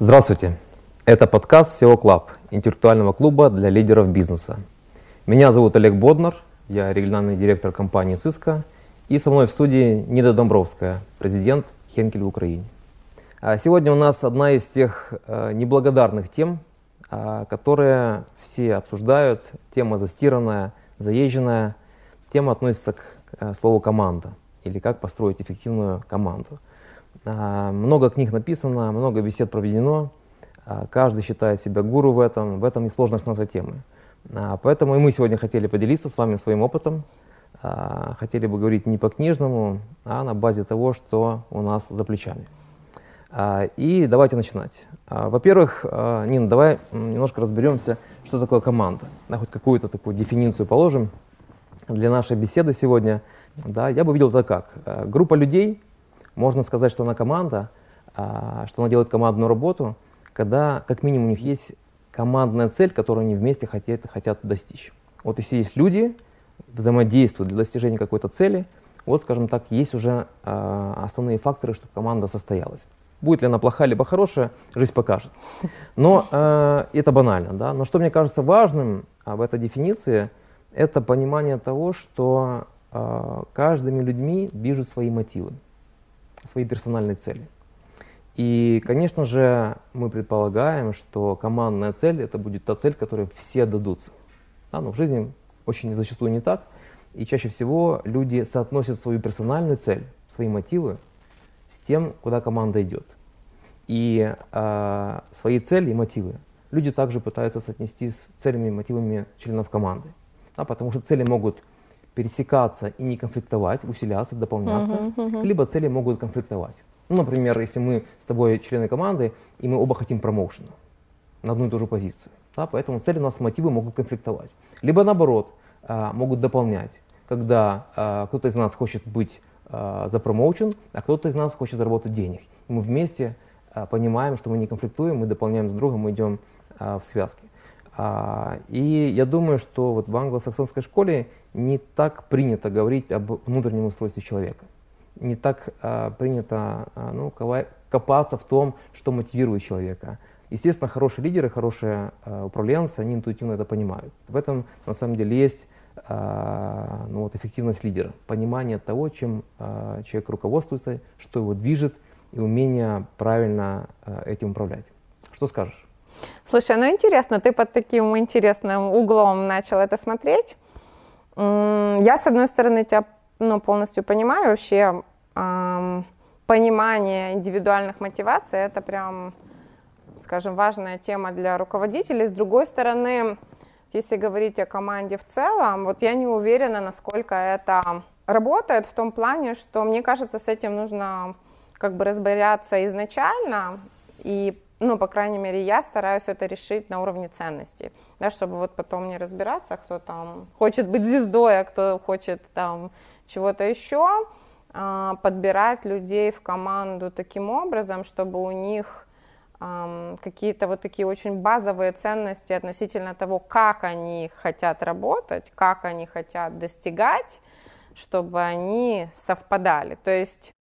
Здравствуйте! Это подкаст SEO Club, интеллектуального клуба для лидеров бизнеса. Меня зовут Олег Боднар, я региональный директор компании Cisco, и со мной в студии Нида Домбровская, президент Хенкель в Украине. А сегодня у нас одна из тех э, неблагодарных тем, э, которые все обсуждают, тема застиранная, заезженная, тема относится к э, слову «команда» или как построить эффективную команду. Э, много книг написано, много бесед проведено, э, каждый считает себя гуру в этом, в этом и сложность темы. Э, поэтому и мы сегодня хотели поделиться с вами своим опытом, хотели бы говорить не по-книжному, а на базе того, что у нас за плечами. А, и давайте начинать. А, во-первых, а, Нина, давай немножко разберемся, что такое команда. Да, хоть какую-то такую дефиницию положим для нашей беседы сегодня. Да, я бы видел это как. Группа людей, можно сказать, что она команда, что она делает командную работу, когда как минимум у них есть командная цель, которую они вместе хотят, хотят достичь. Вот если есть люди, взаимодействуют для достижения какой-то цели, вот, скажем так, есть уже основные факторы, чтобы команда состоялась. Будет ли она плохая либо хорошая, жизнь покажет. Но э, это банально. Да? Но что мне кажется важным а, в этой дефиниции, это понимание того, что э, каждыми людьми движут свои мотивы, свои персональные цели. И, конечно же, мы предполагаем, что командная цель это будет та цель, которой все отдадутся. Да, но в жизни очень зачастую не так. И чаще всего люди соотносят свою персональную цель, свои мотивы с тем, куда команда идет. И э, свои цели и мотивы люди также пытаются соотнести с целями и мотивами членов команды. Да, потому что цели могут пересекаться и не конфликтовать, усиляться, дополняться, uh-huh, uh-huh. либо цели могут конфликтовать. Ну, например, если мы с тобой члены команды, и мы оба хотим промоушена на одну и ту же позицию. Да, поэтому цели у нас, мотивы могут конфликтовать. Либо наоборот, э, могут дополнять, когда э, кто-то из нас хочет быть э, за промоушен, а кто-то из нас хочет заработать денег. И мы вместе а, понимаем, что мы не конфликтуем, мы дополняем с другом, мы идем а, в связке. А, и я думаю, что вот в англосаксонской школе не так принято говорить об внутреннем устройстве человека. Не так принято ну, копаться в том, что мотивирует человека. Естественно, хорошие лидеры, хорошие управленцы, они интуитивно это понимают. В этом на самом деле есть ну, вот, эффективность лидера, понимание того, чем человек руководствуется, что его движет, и умение правильно этим управлять. Что скажешь? Слушай, ну интересно, ты под таким интересным углом начал это смотреть. Я, с одной стороны, тебя ну, полностью понимаю. Вообще, эм, понимание индивидуальных мотиваций – это прям, скажем, важная тема для руководителей. С другой стороны, если говорить о команде в целом, вот я не уверена, насколько это работает в том плане, что мне кажется, с этим нужно как бы разбираться изначально, и, ну, по крайней мере, я стараюсь это решить на уровне ценностей, да, чтобы вот потом не разбираться, кто там хочет быть звездой, а кто хочет там чего-то еще, а, подбирать людей в команду таким образом, чтобы у них какие-то вот такие очень базовые ценности относительно того, как они хотят работать, как они хотят достигать, чтобы они совпадали. То есть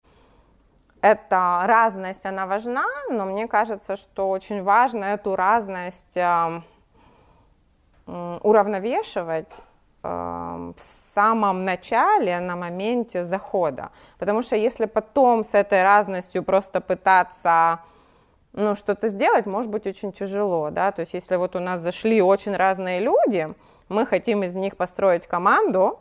эта разность, она важна, но мне кажется, что очень важно эту разность э, уравновешивать э, в самом начале, на моменте захода. Потому что если потом с этой разностью просто пытаться ну, что-то сделать, может быть очень тяжело, да, то есть если вот у нас зашли очень разные люди, мы хотим из них построить команду,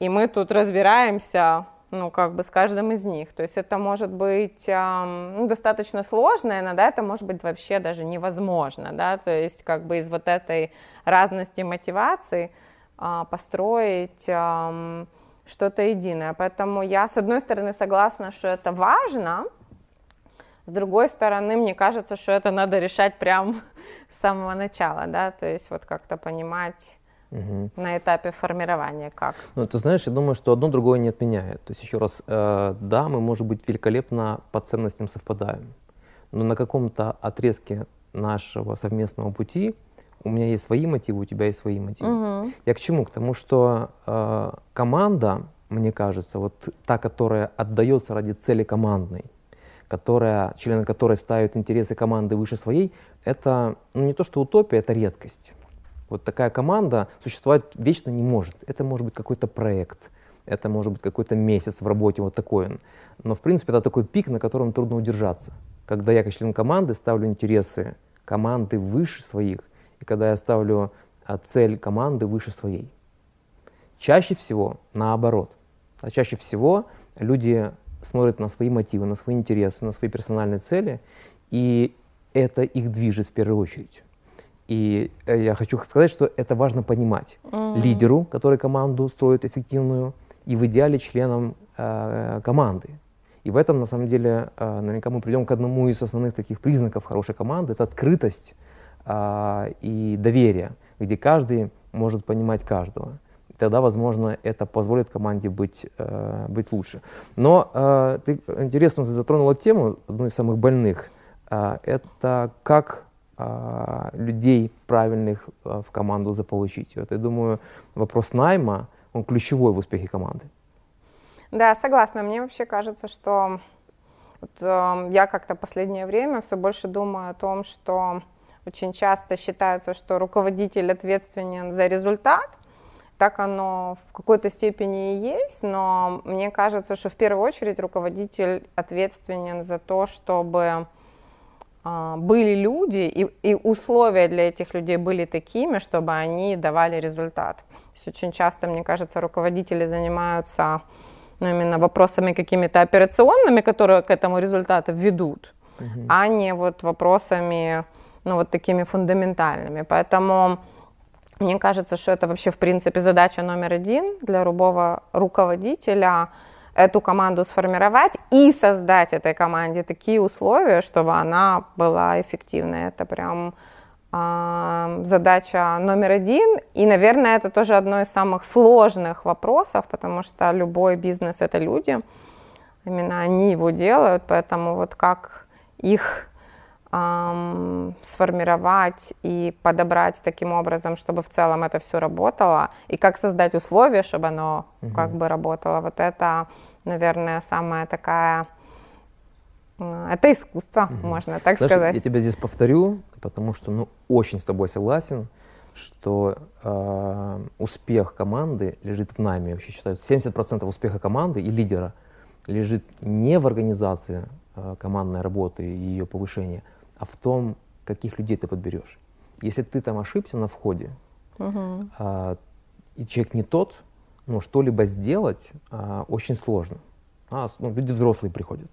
и мы тут разбираемся ну, как бы с каждым из них. То есть это может быть эм, ну, достаточно сложно, иногда это может быть вообще даже невозможно, да, то есть как бы из вот этой разности мотиваций э, построить э, что-то единое. Поэтому я, с одной стороны, согласна, что это важно, с другой стороны, мне кажется, что это надо решать прямо с самого начала, да, то есть вот как-то понимать, Угу. На этапе формирования как? Ну, ты знаешь, я думаю, что одно другое не отменяет. То есть, еще раз, э, да, мы, может быть, великолепно по ценностям совпадаем, но на каком-то отрезке нашего совместного пути у меня есть свои мотивы, у тебя есть свои мотивы. Угу. Я к чему? К тому, что э, команда, мне кажется, вот та, которая отдается ради цели командной, которая, члены которой ставят интересы команды выше своей, это ну, не то что утопия, это редкость. Вот такая команда существовать вечно не может. Это может быть какой-то проект, это может быть какой-то месяц в работе, вот такой он. Но в принципе это такой пик, на котором трудно удержаться. Когда я как член команды ставлю интересы команды выше своих, и когда я ставлю а, цель команды выше своей. Чаще всего наоборот. А чаще всего люди смотрят на свои мотивы, на свои интересы, на свои персональные цели, и это их движет в первую очередь. И э, я хочу сказать, что это важно понимать mm-hmm. лидеру, который команду строит эффективную, и в идеале членам э, команды. И в этом, на самом деле, э, наверняка мы придем к одному из основных таких признаков хорошей команды, это открытость э, и доверие, где каждый может понимать каждого. И тогда, возможно, это позволит команде быть, э, быть лучше. Но э, ты интересно затронула тему, одну из самых больных, э, это как людей правильных а, в команду заполучить. Вот я думаю, вопрос найма, он ключевой в успехе команды. Да, согласна. Мне вообще кажется, что вот, э, я как-то последнее время все больше думаю о том, что очень часто считается, что руководитель ответственен за результат, так оно в какой-то степени и есть, но мне кажется, что в первую очередь руководитель ответственен за то, чтобы а, были люди, и, и условия для этих людей были такими, чтобы они давали результат. То есть очень часто, мне кажется, руководители занимаются ну, именно вопросами какими-то операционными, которые к этому результату ведут, угу. а не вот вопросами, ну, вот такими фундаментальными. Поэтому мне кажется, что это вообще, в принципе, задача номер один для любого руководителя – эту команду сформировать и создать этой команде такие условия, чтобы она была эффективной. Это прям э, задача номер один. И, наверное, это тоже одно из самых сложных вопросов, потому что любой бизнес — это люди. Именно они его делают, поэтому вот как их эм, сформировать и подобрать таким образом, чтобы в целом это все работало, и как создать условия, чтобы оно угу. как бы работало. Вот это, наверное, самая такая это искусство, угу. можно так Знаешь, сказать. Я тебя здесь повторю, потому что ну, очень с тобой согласен, что э, успех команды лежит в нами. Я вообще считаю, 70% успеха команды и лидера лежит не в организации э, командной работы и ее повышения, а в том, каких людей ты подберешь. Если ты там ошибся на входе, угу. а, и человек не тот, ну, что-либо сделать а, очень сложно. А, ну, люди взрослые приходят.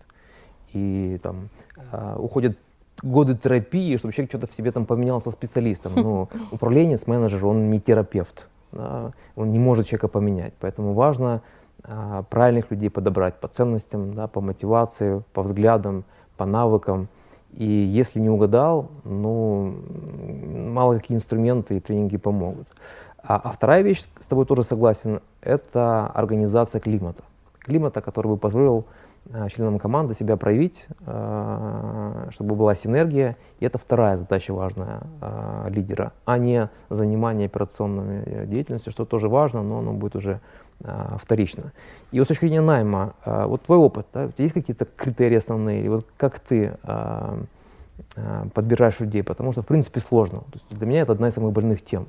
И там а, уходят годы терапии, чтобы человек что-то в себе там поменял со специалистом. Но управленец, менеджер, он не терапевт. Да, он не может человека поменять. Поэтому важно а, правильных людей подобрать по ценностям, да, по мотивации, по взглядам, по навыкам. И если не угадал, ну, мало какие инструменты и тренинги помогут. А, а вторая вещь, с тобой тоже согласен, это организация климата. Климата, который бы позволил э, членам команды себя проявить, э, чтобы была синергия. И это вторая задача важная э, лидера, а не занимание операционной деятельностью, что тоже важно, но оно будет уже а, вторично. И вот с точки зрения найма, а, вот твой опыт, да, есть какие-то критерии основные, или вот как ты а, подбираешь людей, потому что, в принципе, сложно. То есть для меня это одна из самых больных тем.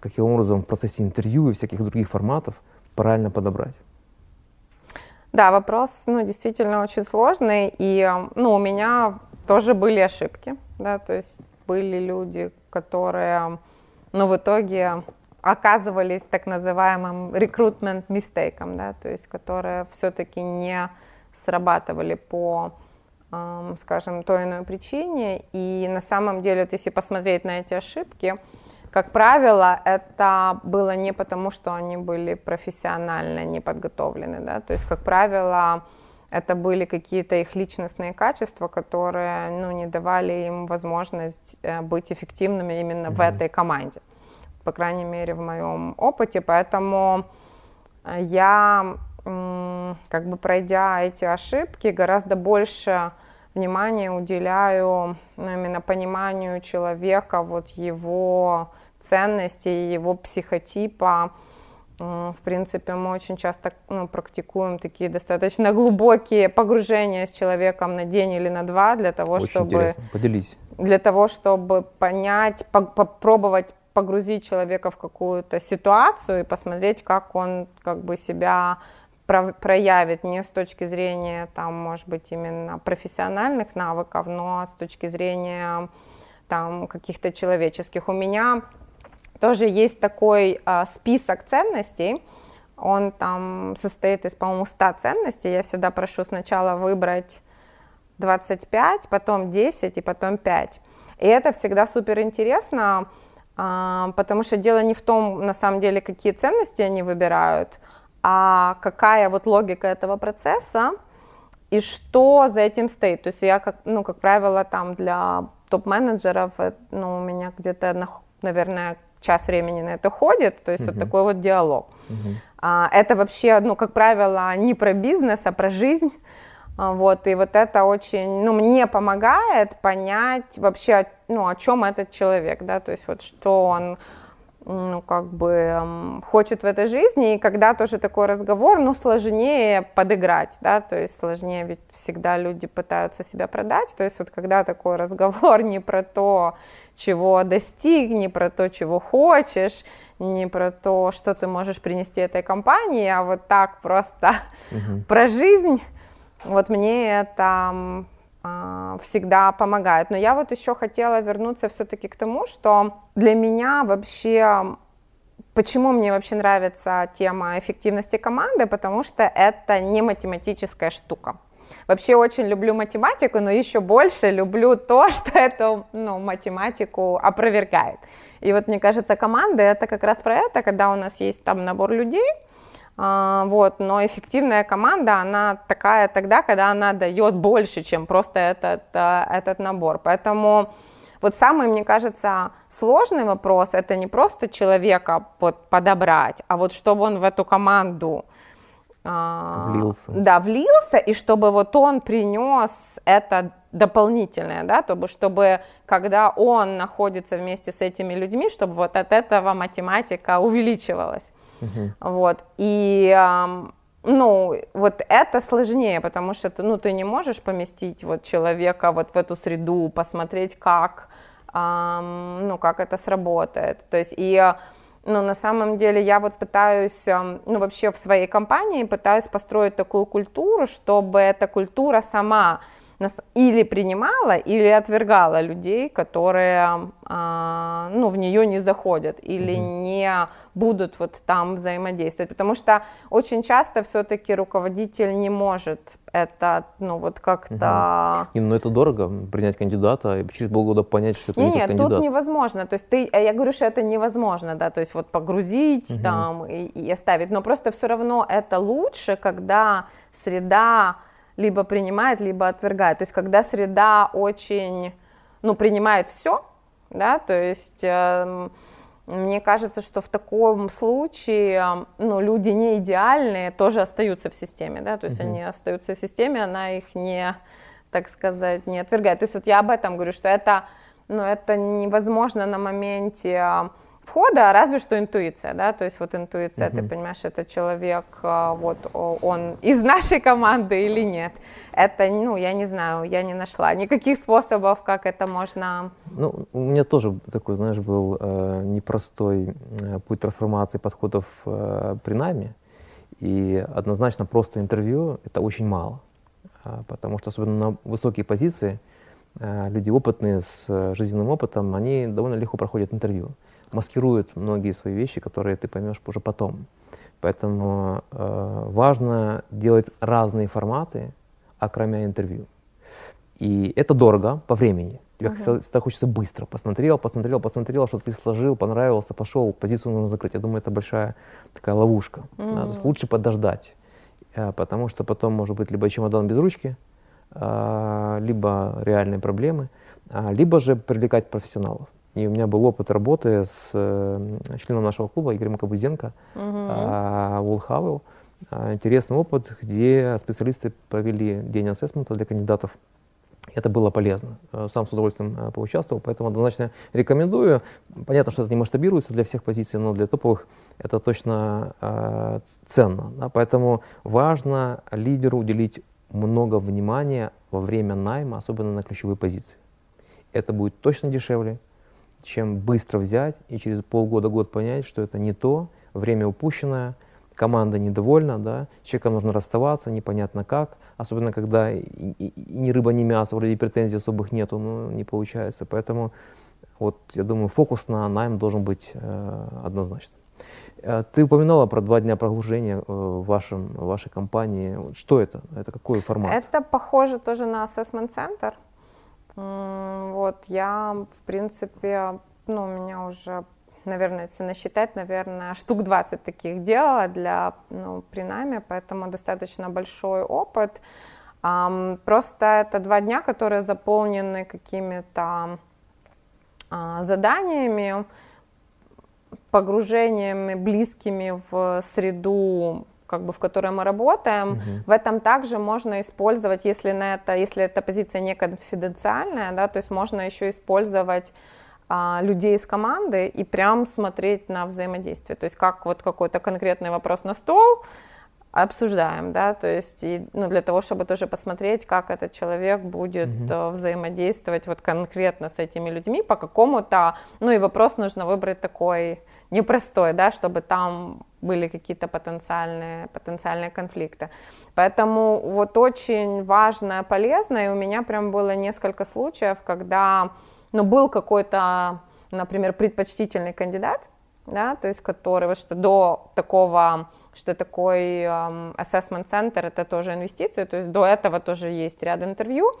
Каким образом в процессе интервью и всяких других форматов правильно подобрать? Да, вопрос, ну, действительно очень сложный, и, ну, у меня тоже были ошибки, да, то есть были люди, которые, ну, в итоге оказывались так называемым recruitment мистейком, да, то есть которые все-таки не срабатывали по, эм, скажем, той иной причине. И на самом деле, вот если посмотреть на эти ошибки, как правило, это было не потому, что они были профессионально не подготовлены, да, то есть, как правило, это были какие-то их личностные качества, которые ну, не давали им возможность э, быть эффективными именно mm-hmm. в этой команде по крайней мере, в моем опыте. Поэтому э, я, как бы пройдя эти ошибки, гораздо больше внимания уделяю ну, именно пониманию человека, вот его ценностей, его психотипа, В принципе, мы очень часто ну, практикуем такие достаточно глубокие погружения с человеком на день или на два для того, очень чтобы... Интересно. Поделись. Для того, чтобы понять, по попробовать погрузить человека в какую-то ситуацию и посмотреть, как он как бы себя проявит не с точки зрения, там, может быть, именно профессиональных навыков, но с точки зрения там, каких-то человеческих. У меня тоже есть такой э, список ценностей, он там состоит из, по-моему, 100 ценностей. Я всегда прошу сначала выбрать 25, потом 10 и потом 5. И это всегда супер интересно, потому что дело не в том, на самом деле, какие ценности они выбирают, а какая вот логика этого процесса и что за этим стоит. То есть я, как, ну, как правило, там для топ-менеджеров, э, ну, у меня где-то, наверное, час времени на это ходит, то есть uh-huh. вот такой вот диалог. Uh-huh. А, это вообще, ну, как правило, не про бизнес, а про жизнь. А, вот, и вот это очень, ну, мне помогает понять вообще, ну, о чем этот человек, да, то есть вот что он ну, как бы хочет в этой жизни, и когда тоже такой разговор, ну, сложнее подыграть, да, то есть сложнее, ведь всегда люди пытаются себя продать, то есть вот когда такой разговор не про то, чего достиг, не про то, чего хочешь, не про то, что ты можешь принести этой компании, а вот так просто угу. про жизнь, вот мне это а, всегда помогает. Но я вот еще хотела вернуться все-таки к тому, что для меня вообще Почему мне вообще нравится тема эффективности команды? Потому что это не математическая штука. Вообще очень люблю математику, но еще больше люблю то, что эту ну, математику опровергает. И вот мне кажется, команда это как раз про это, когда у нас есть там набор людей, вот, но эффективная команда, она такая тогда, когда она дает больше, чем просто этот, а, этот набор. Поэтому вот самый, мне кажется, сложный вопрос, это не просто человека вот подобрать, а вот чтобы он в эту команду а, влился. Да, влился, и чтобы вот он принес это дополнительное, да, чтобы, чтобы когда он находится вместе с этими людьми, чтобы вот от этого математика увеличивалась. Угу. Вот. И ну, вот это сложнее, потому что ты, ну, ты не можешь поместить вот человека вот в эту среду, посмотреть, как, эм, ну, как это сработает. То есть и ну, на самом деле я вот пытаюсь, ну, вообще в своей компании пытаюсь построить такую культуру, чтобы эта культура сама или принимала, или отвергала людей, которые а, ну, в нее не заходят или mm-hmm. не будут вот там взаимодействовать. Потому что очень часто все-таки руководитель не может это, ну вот как-то... Угу. ну это дорого, принять кандидата и через полгода понять, что это не, не Нет, кандидат. тут невозможно. То есть ты, я говорю, что это невозможно, да, то есть вот погрузить угу. там и, и оставить. Но просто все равно это лучше, когда среда либо принимает, либо отвергает. То есть когда среда очень, ну, принимает все, да, то есть э, мне кажется, что в таком случае, ну, люди не идеальные тоже остаются в системе, да, то есть mm-hmm. они остаются в системе, она их не, так сказать, не отвергает. То есть вот я об этом говорю, что это, ну, это невозможно на моменте входа, разве что интуиция, да, то есть вот интуиция, uh-huh. ты понимаешь, это человек, а, вот он из нашей команды или нет. Это, ну, я не знаю, я не нашла никаких способов, как это можно... Ну, у меня тоже такой, знаешь, был э, непростой э, путь трансформации подходов э, при найме, и однозначно просто интервью — это очень мало, э, потому что особенно на высокие позиции э, люди опытные с э, жизненным опытом, они довольно легко проходят интервью маскируют многие свои вещи, которые ты поймешь уже потом. Поэтому э, важно делать разные форматы, окромя интервью. И это дорого по времени. Тебе uh-huh. всегда хочется быстро. Посмотрел, посмотрел, посмотрел, что-то сложил, понравился, пошел, позицию нужно закрыть. Я думаю, это большая такая ловушка. Uh-huh. Да, то есть лучше подождать, э, потому что потом может быть либо чемодан без ручки, э, либо реальные проблемы, э, либо же привлекать профессионалов. И у меня был опыт работы с э, членом нашего клуба Игорем Кабузенко, uh-huh. Интересный опыт, где специалисты провели день ассессмента для кандидатов. это было полезно. Э, сам с удовольствием э, поучаствовал, поэтому однозначно рекомендую. Понятно, что это не масштабируется для всех позиций, но для топовых это точно э, ценно. Да? Поэтому важно лидеру уделить много внимания во время найма, особенно на ключевые позиции. Это будет точно дешевле, чем быстро взять и через полгода-год понять, что это не то, время упущенное, команда недовольна, да, с человеком нужно расставаться, непонятно как, особенно когда и, и, и ни рыба, ни мясо, вроде претензий особых нету, но не получается. Поэтому вот я думаю, фокус на найм должен быть э, однозначно. Э, ты упоминала про два дня прогружения э, в, вашем, вашей компании. Что это? Это какой формат? Это похоже тоже на assessment центр. Вот я, в принципе, ну, у меня уже наверное, если насчитать, наверное, штук 20 таких делала для, ну, при нами, поэтому достаточно большой опыт. Просто это два дня, которые заполнены какими-то uh, заданиями, погружениями близкими в среду как бы, в которой мы работаем. Uh-huh. В этом также можно использовать, если на это, если эта позиция не конфиденциальная, да, то есть можно еще использовать а, людей из команды и прям смотреть на взаимодействие. То есть как вот какой-то конкретный вопрос на стол обсуждаем, да, то есть и, ну, для того, чтобы тоже посмотреть, как этот человек будет mm-hmm. взаимодействовать вот конкретно с этими людьми по какому-то, ну и вопрос нужно выбрать такой непростой, да, чтобы там были какие-то потенциальные, потенциальные конфликты. Поэтому вот очень важно, полезно, и у меня прям было несколько случаев, когда но был какой-то, например, предпочтительный кандидат, да, то есть который вот что до такого, что такой um, assessment center, это тоже инвестиции, то есть до этого тоже есть ряд интервью,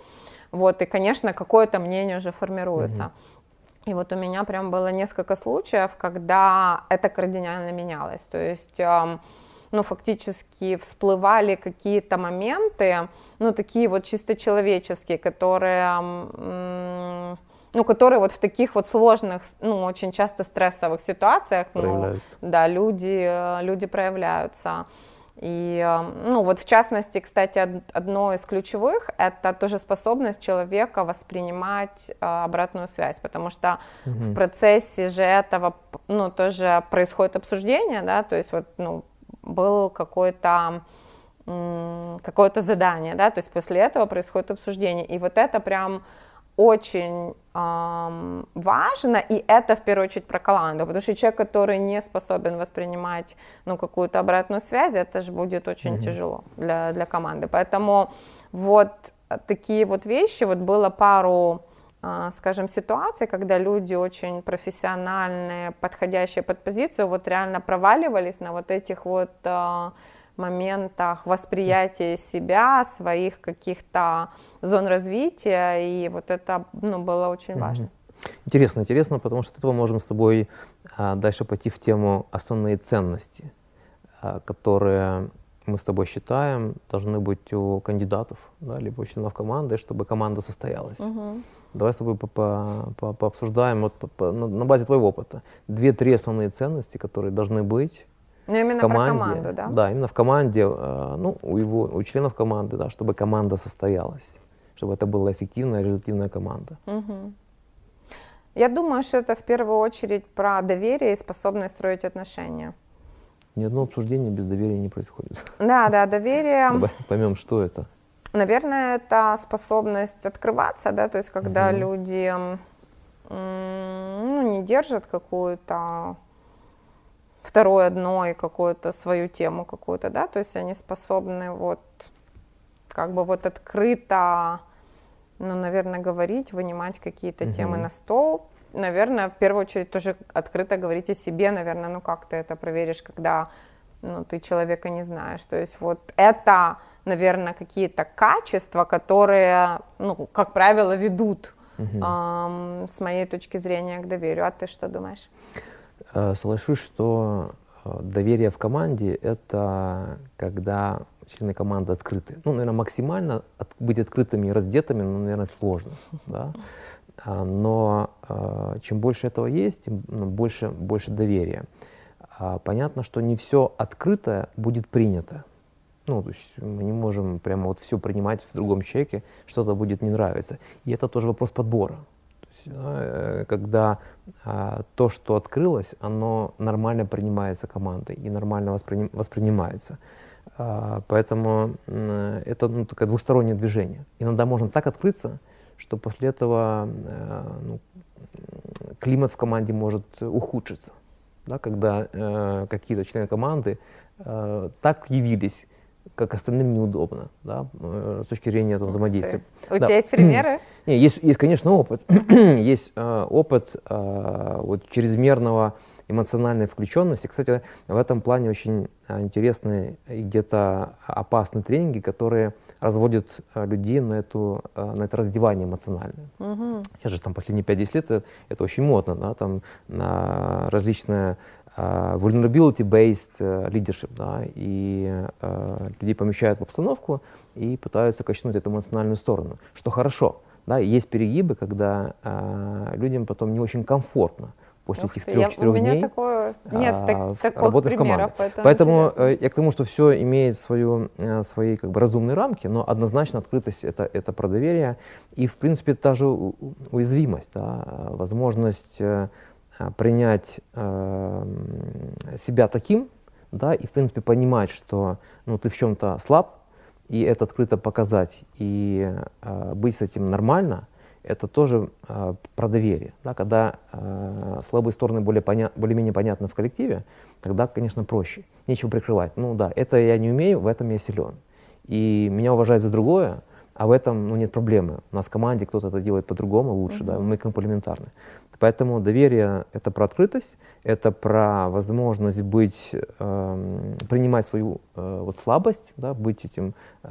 вот, и, конечно, какое-то мнение уже формируется. Mm-hmm. И вот у меня прям было несколько случаев, когда это кардинально менялось, то есть, ну, фактически всплывали какие-то моменты, ну, такие вот чисто человеческие, которые... Ну, которые вот в таких вот сложных, ну, очень часто стрессовых ситуациях, ну, да, люди, э, люди проявляются. И, э, ну, вот в частности, кстати, одно из ключевых – это тоже способность человека воспринимать э, обратную связь, потому что угу. в процессе же этого, ну, тоже происходит обсуждение, да, то есть вот, ну, был какой-то какое-то задание, да, то есть после этого происходит обсуждение, и вот это прям очень эм, важно, и это в первую очередь про команду, потому что человек, который не способен воспринимать ну, какую-то обратную связь, это же будет очень mm-hmm. тяжело для, для команды. Поэтому вот такие вот вещи, вот было пару, э, скажем, ситуаций, когда люди очень профессиональные, подходящие под позицию, вот реально проваливались на вот этих вот э, моментах восприятия себя, своих каких-то зон развития, и вот это ну, было очень важно. Интересно, интересно, потому что от этого можем с тобой а, дальше пойти в тему основные ценности, а, которые мы с тобой считаем должны быть у кандидатов, да, либо у членов команды, чтобы команда состоялась. Угу. Давай с тобой по -по -по пообсуждаем вот по -по, на, на базе твоего опыта две-три основные ценности, которые должны быть но именно команде, про команду, да? Да, именно в команде, э, ну, у его, у членов команды, да, чтобы команда состоялась, чтобы это была эффективная, результативная команда. Угу. Я думаю, что это в первую очередь про доверие и способность строить отношения. Ни одно обсуждение без доверия не происходит. Да, да, доверие. Поймем, что это. Наверное, это способность открываться, да, то есть когда угу. люди ну, не держат какую-то второй одной какую-то свою тему какую-то, да, то есть они способны вот как бы вот открыто, ну, наверное, говорить, вынимать какие-то угу. темы на стол. Наверное, в первую очередь тоже открыто говорить о себе, наверное, ну как ты это проверишь, когда ну, ты человека не знаешь. То есть вот это, наверное, какие-то качества, которые, ну, как правило, ведут угу. эм, с моей точки зрения к доверию. А ты что думаешь? Э, соглашусь, что э, доверие в команде — это когда члены команды открыты. Ну, наверное, максимально от, быть открытыми и раздетыми, ну, наверное, сложно. Да? А, но э, чем больше этого есть, тем ну, больше, больше доверия. А, понятно, что не все открытое будет принято. Ну, то есть мы не можем прямо вот все принимать в другом человеке, что-то будет не нравиться. И это тоже вопрос подбора. То есть, э, когда а, то, что открылось, оно нормально принимается командой и нормально восприним, воспринимается. А, поэтому э, это ну, такое двустороннее движение. Иногда можно так открыться, что после этого э, ну, климат в команде может ухудшиться. Да, когда э, какие-то члены команды э, так явились как остальным неудобно, да, э, с точки зрения там, взаимодействия. У да. тебя есть примеры? Не, есть, есть, конечно, опыт. есть э, опыт э, вот, чрезмерного эмоциональной включенности. Кстати, в этом плане очень э, интересные и где-то опасные тренинги, которые разводят э, людей на, эту, э, на это раздевание эмоциональное. Угу. Сейчас же там последние 5-10 лет это, это очень модно, да, там на различные uh, vulnerability-based uh, leadership, да, и uh, людей помещают в обстановку и пытаются качнуть эту эмоциональную сторону, что хорошо. Да, есть перегибы, когда людям потом не очень комфортно после Ух этих трех-четырех дней. У меня такое, нет а, так, таких работы примеров. Поэтому, поэтому э, я к тому, что все имеет свою, э, свои как бы, разумные рамки, но однозначно открытость это, это про доверие и, в принципе, та же уязвимость, да, возможность э, принять э, себя таким, да, и, в принципе, понимать, что ну, ты в чем-то слаб, и это открыто показать, и э, быть с этим нормально, это тоже э, про доверие. Да, когда э, слабые стороны более поня- более-менее понятны в коллективе, тогда, конечно, проще. Нечего прикрывать. Ну да, это я не умею, в этом я силен. И меня уважают за другое, а в этом ну, нет проблемы. У нас в команде кто-то это делает по-другому лучше, mm-hmm. да, мы комплементарны. Поэтому доверие — это про открытость, это про возможность быть, э, принимать свою э, вот слабость, да, быть этим э,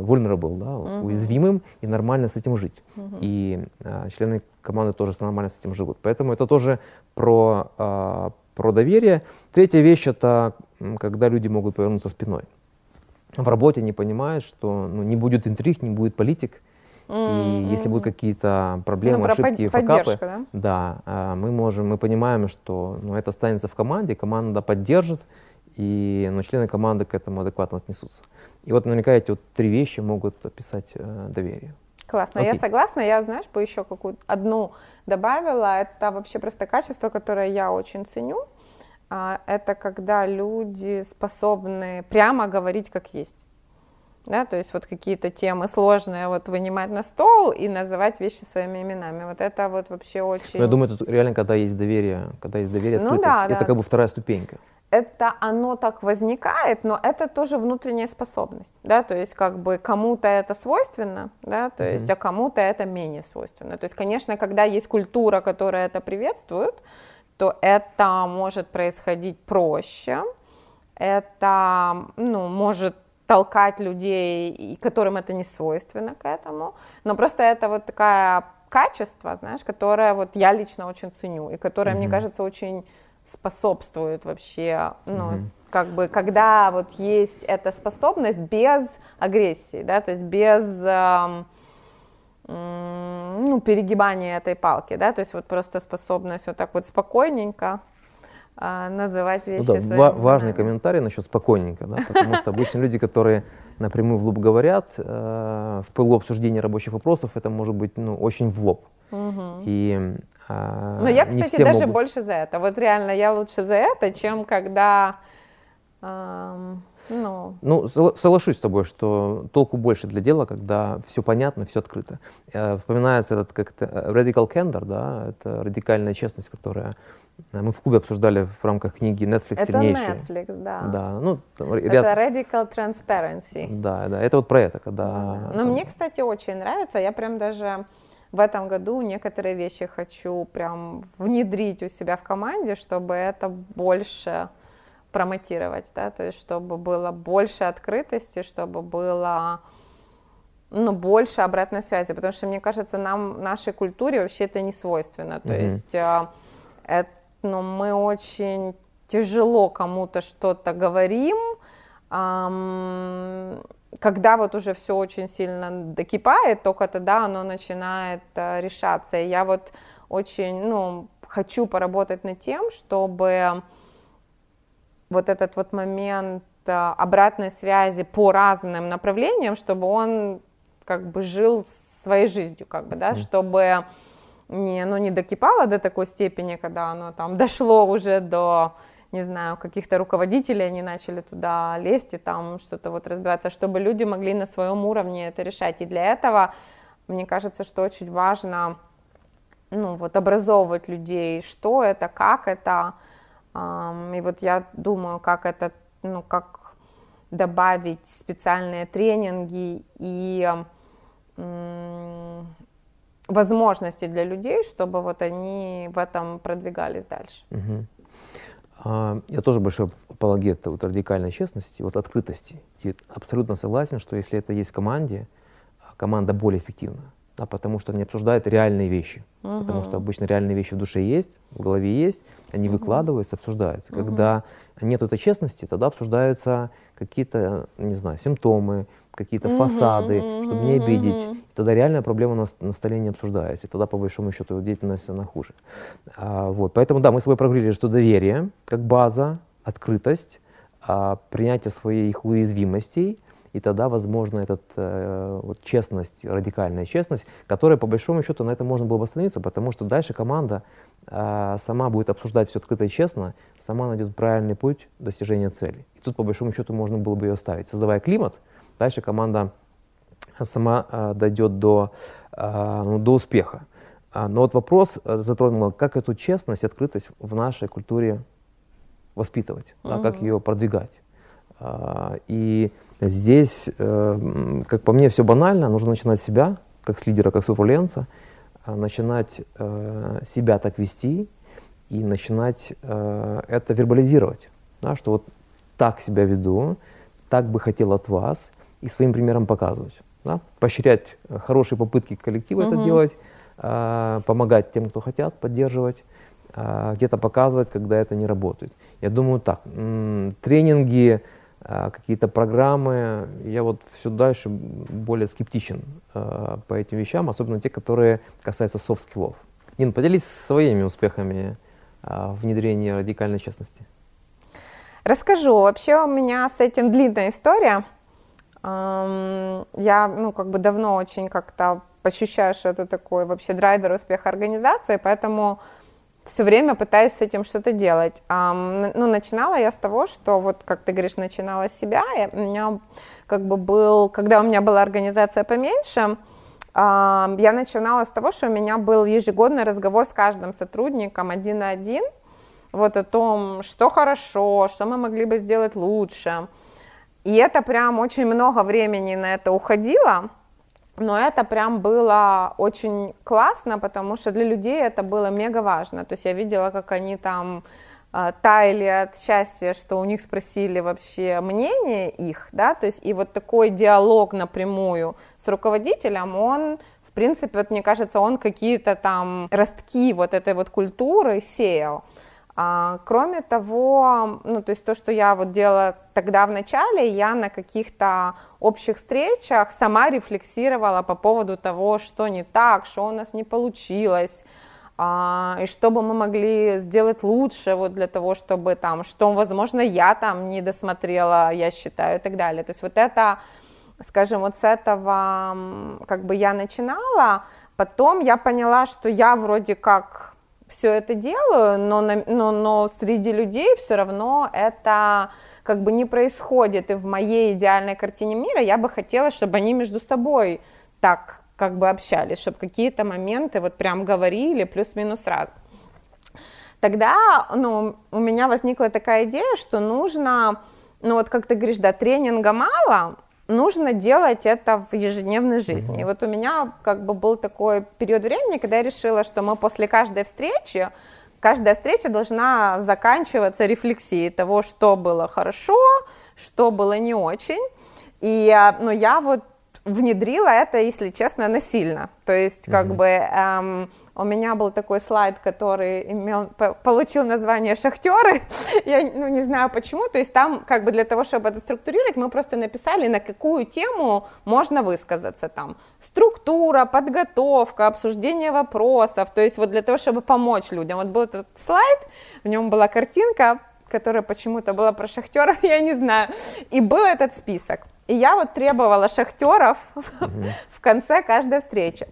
vulnerable, да, uh-huh. уязвимым и нормально с этим жить. Uh-huh. И э, члены команды тоже нормально с этим живут. Поэтому это тоже про, э, про доверие. Третья вещь — это когда люди могут повернуться спиной. В работе не понимают, что ну, не будет интриг, не будет политик, Mm-hmm. И если будут какие-то проблемы, ну, ошибки, под, факапы, да, да а, мы можем, мы понимаем, что ну, это останется в команде, команда поддержит, и ну, члены команды к этому адекватно отнесутся. И вот наверняка эти вот три вещи могут описать э, доверие. Классно, Окей. я согласна. Я, знаешь, бы еще какую-то одну добавила. Это вообще просто качество, которое я очень ценю. А, это когда люди способны прямо говорить как есть да, то есть вот какие-то темы сложные вот вынимать на стол и называть вещи своими именами. Вот это вот вообще очень... Но я думаю, тут реально, когда есть доверие, когда есть доверие, ну, да, это да. как бы вторая ступенька. Это оно так возникает, но это тоже внутренняя способность, да, то есть как бы кому-то это свойственно, да, то mm-hmm. есть, а кому-то это менее свойственно. То есть, конечно, когда есть культура, которая это приветствует, то это может происходить проще, это, ну, может толкать людей, которым это не свойственно к этому, но просто это вот такая качество, знаешь, которое вот я лично очень ценю и которое, mm-hmm. мне кажется, очень способствует вообще, ну, mm-hmm. как бы, когда вот есть эта способность без агрессии, да, то есть без э, ну, перегибания этой палки, да, то есть вот просто способность вот так вот спокойненько а, называть вещи ну, да, своими ва- Важный комментарий насчет спокойненько, да, потому что обычно люди, которые напрямую в лоб говорят, э, в пылу обсуждения рабочих вопросов, это может быть ну, очень в лоб. Угу. И, э, Но я, кстати, даже могут... больше за это. Вот реально я лучше за это, чем когда... Э, ну... ну, соглашусь с тобой, что толку больше для дела, когда все понятно, все открыто. Э, вспоминается этот как-то э, radical candor, да, это радикальная честность, которая мы в клубе обсуждали в рамках книги Netflix это сильнейший. Это Netflix, да. Да, ну, там, ряд... Это Radical Transparency. Да, да, это вот про это, когда... Да. Но там... мне, кстати, очень нравится, я прям даже в этом году некоторые вещи хочу прям внедрить у себя в команде, чтобы это больше промотировать, да, то есть чтобы было больше открытости, чтобы было ну, больше обратной связи, потому что, мне кажется, нам, нашей культуре вообще это не свойственно, то mm-hmm. есть а, это но мы очень тяжело кому-то что-то говорим, когда вот уже все очень сильно докипает, только тогда оно начинает э, решаться. И я вот очень, ну, хочу поработать над тем, чтобы вот этот вот момент обратной связи по разным направлениям, чтобы он как бы жил своей жизнью, как бы, да, mm. чтобы не, оно не докипало до такой степени, когда оно там дошло уже до, не знаю, каких-то руководителей, они начали туда лезть и там что-то вот разбиваться, чтобы люди могли на своем уровне это решать. И для этого, мне кажется, что очень важно, ну, вот образовывать людей, что это, как это, и вот я думаю, как это, ну, как добавить специальные тренинги и возможности для людей, чтобы вот они в этом продвигались дальше. Угу. А, я тоже большой апологет вот радикальной честности, вот открытости. И абсолютно согласен, что если это есть в команде, команда более эффективна да, потому что они обсуждают реальные вещи. Угу. Потому что обычно реальные вещи в душе есть, в голове есть, они угу. выкладываются, обсуждаются. Угу. Когда нет этой честности, тогда обсуждаются какие-то, не знаю, симптомы, какие-то фасады, чтобы не обидеть. Тогда реальная проблема на, на столе не обсуждается. И тогда, по большому счету, деятельность она хуже. А, вот. Поэтому, да, мы с тобой проговорили, что доверие как база, открытость, а, принятие своих уязвимостей – и тогда, возможно, этот, э, вот честность, радикальная честность, которая, по большому счету, на этом можно было бы остановиться, потому что дальше команда э, сама будет обсуждать все открыто и честно, сама найдет правильный путь достижения цели. И тут, по большому счету, можно было бы ее оставить. Создавая климат, дальше команда сама э, дойдет до, э, ну, до успеха. А, но вот вопрос э, затронул, как эту честность, открытость в нашей культуре воспитывать, mm-hmm. да, как ее продвигать. А, и Здесь, э, как по мне, все банально. Нужно начинать с себя, как с лидера, как с управленца, а начинать э, себя так вести и начинать это вербализировать. Да, что вот так себя веду, так бы хотел от вас, и своим примером показывать. Да? Поощрять хорошие попытки коллектива угу. это делать, помогать тем, кто хотят, поддерживать, где-то показывать, когда это не работает. Я думаю так, тренинги, а, какие-то программы. Я вот все дальше более скептичен э, по этим вещам, особенно те, которые касаются софт-скиллов. Нин, поделись своими успехами э, внедрения радикальной честности. Расскажу. Вообще у меня с этим длинная история. Я, ну, как бы давно очень как-то ощущаю, что это такой вообще драйвер успеха организации, поэтому все время пытаюсь с этим что-то делать. Ну, начинала я с того, что вот, как ты говоришь, начинала с себя. Я, у меня как бы был, когда у меня была организация поменьше, я начинала с того, что у меня был ежегодный разговор с каждым сотрудником один на один, вот о том, что хорошо, что мы могли бы сделать лучше. И это прям очень много времени на это уходило. Но это прям было очень классно, потому что для людей это было мега важно. То есть я видела, как они там э, таяли от счастья, что у них спросили вообще мнение их, да, то есть и вот такой диалог напрямую с руководителем, он в принципе, вот мне кажется, он какие-то там ростки вот этой вот культуры сеял. А, кроме того, ну, то есть то, что я вот делала тогда в начале, я на каких-то общих встречах сама рефлексировала по поводу того, что не так, что у нас не получилось, а, и что бы мы могли сделать лучше вот для того, чтобы там, что, возможно, я там не досмотрела, я считаю, и так далее. То есть вот это, скажем, вот с этого как бы я начинала, потом я поняла, что я вроде как все это делаю, но, но, но среди людей все равно это как бы не происходит. И в моей идеальной картине мира я бы хотела, чтобы они между собой так как бы общались, чтобы какие-то моменты вот прям говорили плюс-минус раз. Тогда ну, у меня возникла такая идея, что нужно, ну вот как ты говоришь, да, тренинга мало, нужно делать это в ежедневной жизни. И вот у меня как бы был такой период времени, когда я решила, что мы после каждой встречи, каждая встреча должна заканчиваться рефлексией того, что было хорошо, что было не очень. И ну, я вот внедрила это, если честно, насильно. То есть, как mm-hmm. бы эм, у меня был такой слайд, который имел, получил название «Шахтеры». Я ну, не знаю почему. То есть там как бы для того, чтобы это структурировать, мы просто написали, на какую тему можно высказаться. Там структура, подготовка, обсуждение вопросов. То есть вот для того, чтобы помочь людям. Вот был этот слайд, в нем была картинка, которая почему-то была про шахтеров, я не знаю. И был этот список. И я вот требовала шахтеров mm-hmm. в конце каждой встречи.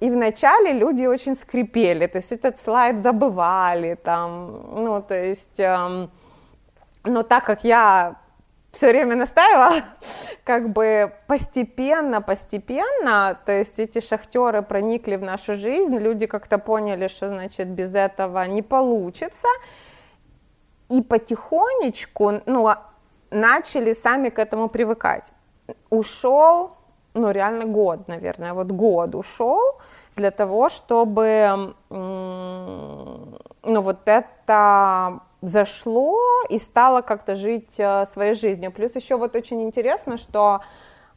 И вначале люди очень скрипели, то есть этот слайд забывали, там, ну, то есть, эм, но так как я все время настаивала, как бы постепенно, постепенно, то есть эти шахтеры проникли в нашу жизнь, люди как-то поняли, что, значит, без этого не получится, и потихонечку, ну, начали сами к этому привыкать. Ушел, ну, реально год, наверное, вот год ушел для того, чтобы, ну, вот это зашло и стало как-то жить э, своей жизнью. Плюс еще вот очень интересно, что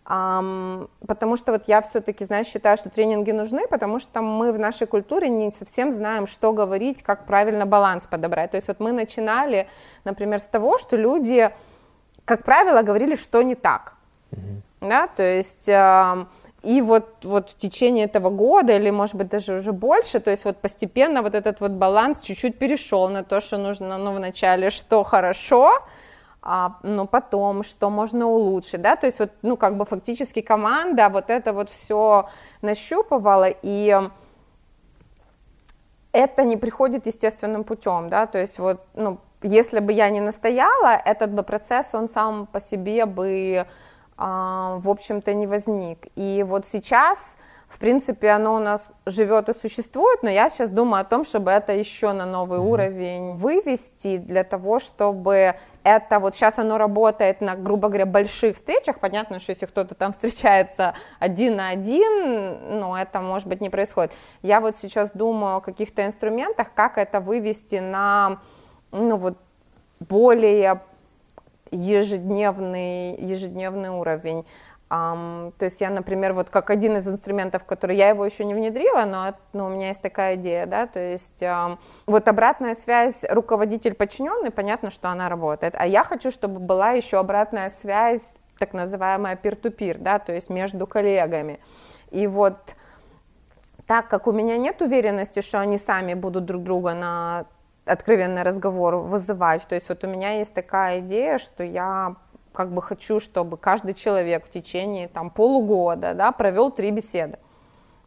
Um, потому что вот я все-таки, знаешь, считаю, что тренинги нужны, потому что мы в нашей культуре не совсем знаем, что говорить, как правильно баланс подобрать. То есть вот мы начинали, например, с того, что люди, как правило, говорили, что не так. Mm-hmm. Да, то есть... И вот, вот в течение этого года, или, может быть, даже уже больше, то есть вот постепенно вот этот вот баланс чуть-чуть перешел на то, что нужно, ну, вначале, что хорошо, а, но потом, что можно улучшить, да, то есть вот, ну, как бы фактически команда вот это вот все нащупывала, и это не приходит естественным путем, да, то есть вот, ну, если бы я не настояла, этот бы процесс, он сам по себе бы в общем-то, не возник. И вот сейчас, в принципе, оно у нас живет и существует, но я сейчас думаю о том, чтобы это еще на новый mm-hmm. уровень вывести для того, чтобы это вот сейчас оно работает на, грубо говоря, больших встречах. Понятно, что если кто-то там встречается один на один, ну, это, может быть, не происходит. Я вот сейчас думаю о каких-то инструментах, как это вывести на, ну, вот, более ежедневный, ежедневный уровень. Um, то есть я, например, вот как один из инструментов, который я его еще не внедрила, но ну, у меня есть такая идея, да, то есть um, вот обратная связь руководитель-подчиненный, понятно, что она работает, а я хочу, чтобы была еще обратная связь, так называемая peer-to-peer, да, то есть между коллегами. И вот так как у меня нет уверенности, что они сами будут друг друга на откровенный разговор вызывать. То есть вот у меня есть такая идея, что я как бы хочу, чтобы каждый человек в течение там полугода, да, провел три беседы,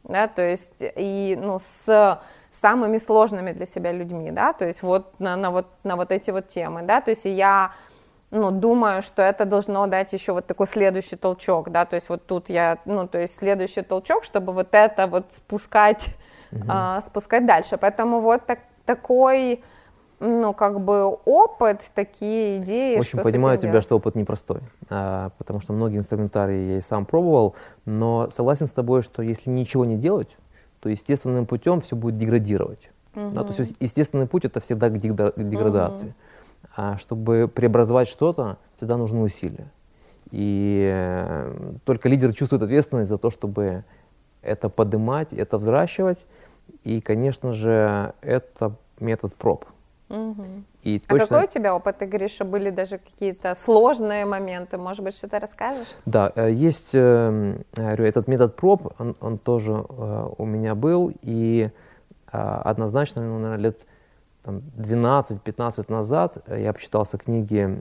да, то есть и, ну, с самыми сложными для себя людьми, да, то есть вот на, на вот на вот эти вот темы, да, то есть я ну, думаю, что это должно дать еще вот такой следующий толчок, да, то есть вот тут я, ну, то есть следующий толчок, чтобы вот это вот спускать, угу. а, спускать дальше, поэтому вот так, такой, ну, как бы опыт, такие идеи. В общем, понимаю тебя, делать? что опыт непростой, а, потому что многие инструментарии я и сам пробовал, но согласен с тобой, что если ничего не делать, то естественным путем все будет деградировать. Угу. Да, то есть естественный путь это всегда к деградации. Угу. А чтобы преобразовать что-то, всегда нужны усилия. И э, только лидер чувствует ответственность за то, чтобы это поднимать, это взращивать. И, конечно же, это метод проб. Угу. И точно... А какой у тебя опыт? Ты говоришь, что были даже какие-то сложные моменты. Может быть, что-то расскажешь? Да, э, есть э, этот метод проб, он, он тоже э, у меня был. И однозначно, ну, наверное, лет 12-15 назад я обчитался книги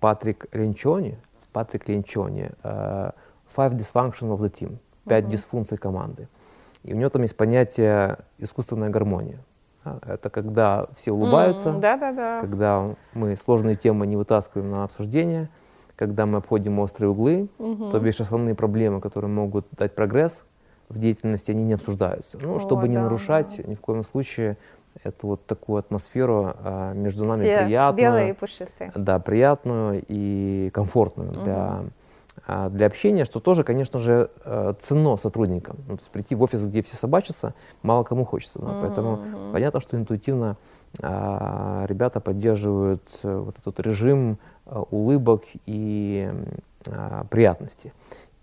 Патрик Ленчони, Патрик Ленчони «Five Dysfunctions of the Team», «Пять uh-huh. дисфункций команды». И у него там есть понятие искусственная гармония. Это когда все улыбаются, mm, да, да, да. когда мы сложные темы не вытаскиваем на обсуждение, когда мы обходим острые углы, mm-hmm. то бишь основные проблемы, которые могут дать прогресс в деятельности, они не обсуждаются. Ну, О, чтобы не нарушать да. ни в коем случае эту вот такую атмосферу а, между нами все приятную. белые и пушистые. Да, приятную и комфортную mm-hmm. для а, для общения, что тоже, конечно же, э, ценно сотрудникам. Ну, то есть прийти в офис, где все собачатся, мало кому хочется. Да? Mm-hmm. Поэтому понятно, что интуитивно а, ребята поддерживают э, вот этот режим а, улыбок и а, приятности.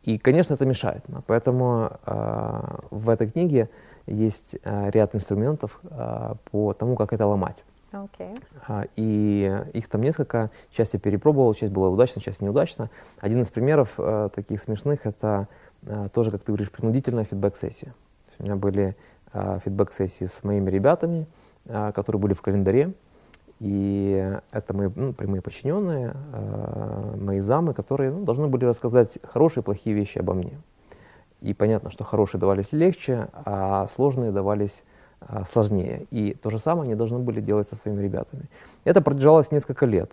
И, конечно, это мешает. Да? Поэтому а, в этой книге есть а, ряд инструментов а, по тому, как это ломать. Okay. А, и их там несколько. Часть я перепробовал, часть была удачна, часть неудачна. Один из примеров э, таких смешных это э, тоже, как ты говоришь, принудительная фидбэк-сессия. У меня были э, фидбэк-сессии с моими ребятами, которые были в календаре. И это мои ну, прямые подчиненные, мои замы, которые ну, должны были рассказать хорошие и плохие вещи обо мне. И понятно, что хорошие давались легче, а сложные давались сложнее. И то же самое они должны были делать со своими ребятами. Это продолжалось несколько лет.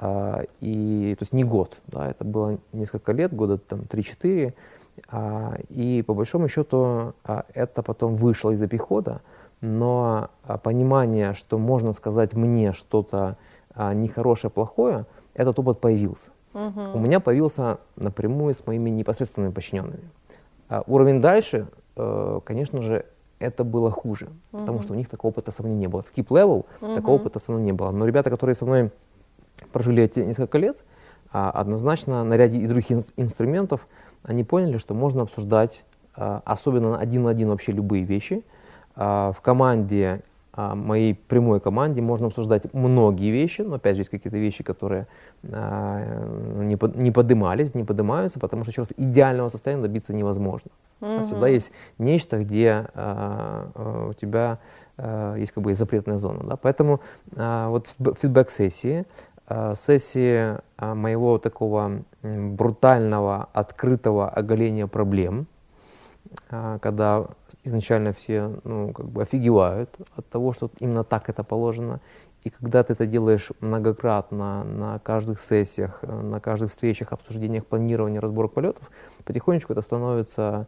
А, и, то есть не год, да, это было несколько лет, года там 3-4. А, и по большому счету а, это потом вышло из обихода, но а, понимание, что можно сказать мне что-то а, нехорошее, плохое, этот опыт появился. Угу. У меня появился напрямую с моими непосредственными подчиненными. А уровень дальше, э, конечно же, это было хуже, uh-huh. потому что у них такого опыта со мной не было. Skip level, uh-huh. такого опыта со мной не было. Но ребята, которые со мной прожили эти несколько лет, а, однозначно на ряде и других ин- инструментов, они поняли, что можно обсуждать, а, особенно один на один вообще любые вещи. А, в команде а, моей прямой команде можно обсуждать многие вещи, но опять же есть какие-то вещи, которые а, не, под, не поднимались, не поднимаются, потому что, еще раз, идеального состояния добиться невозможно. Mm-hmm. Всегда есть нечто, где а, у тебя а, есть как бы запретная зона. Да? Поэтому а, вот фидбэк-сессии, а, сессии а, моего такого брутального, открытого оголения проблем – а, когда изначально все ну, как бы офигевают от того, что именно так это положено. И когда ты это делаешь многократно на каждых сессиях, на каждых встречах, обсуждениях, планировании, разборах полетов, потихонечку это становится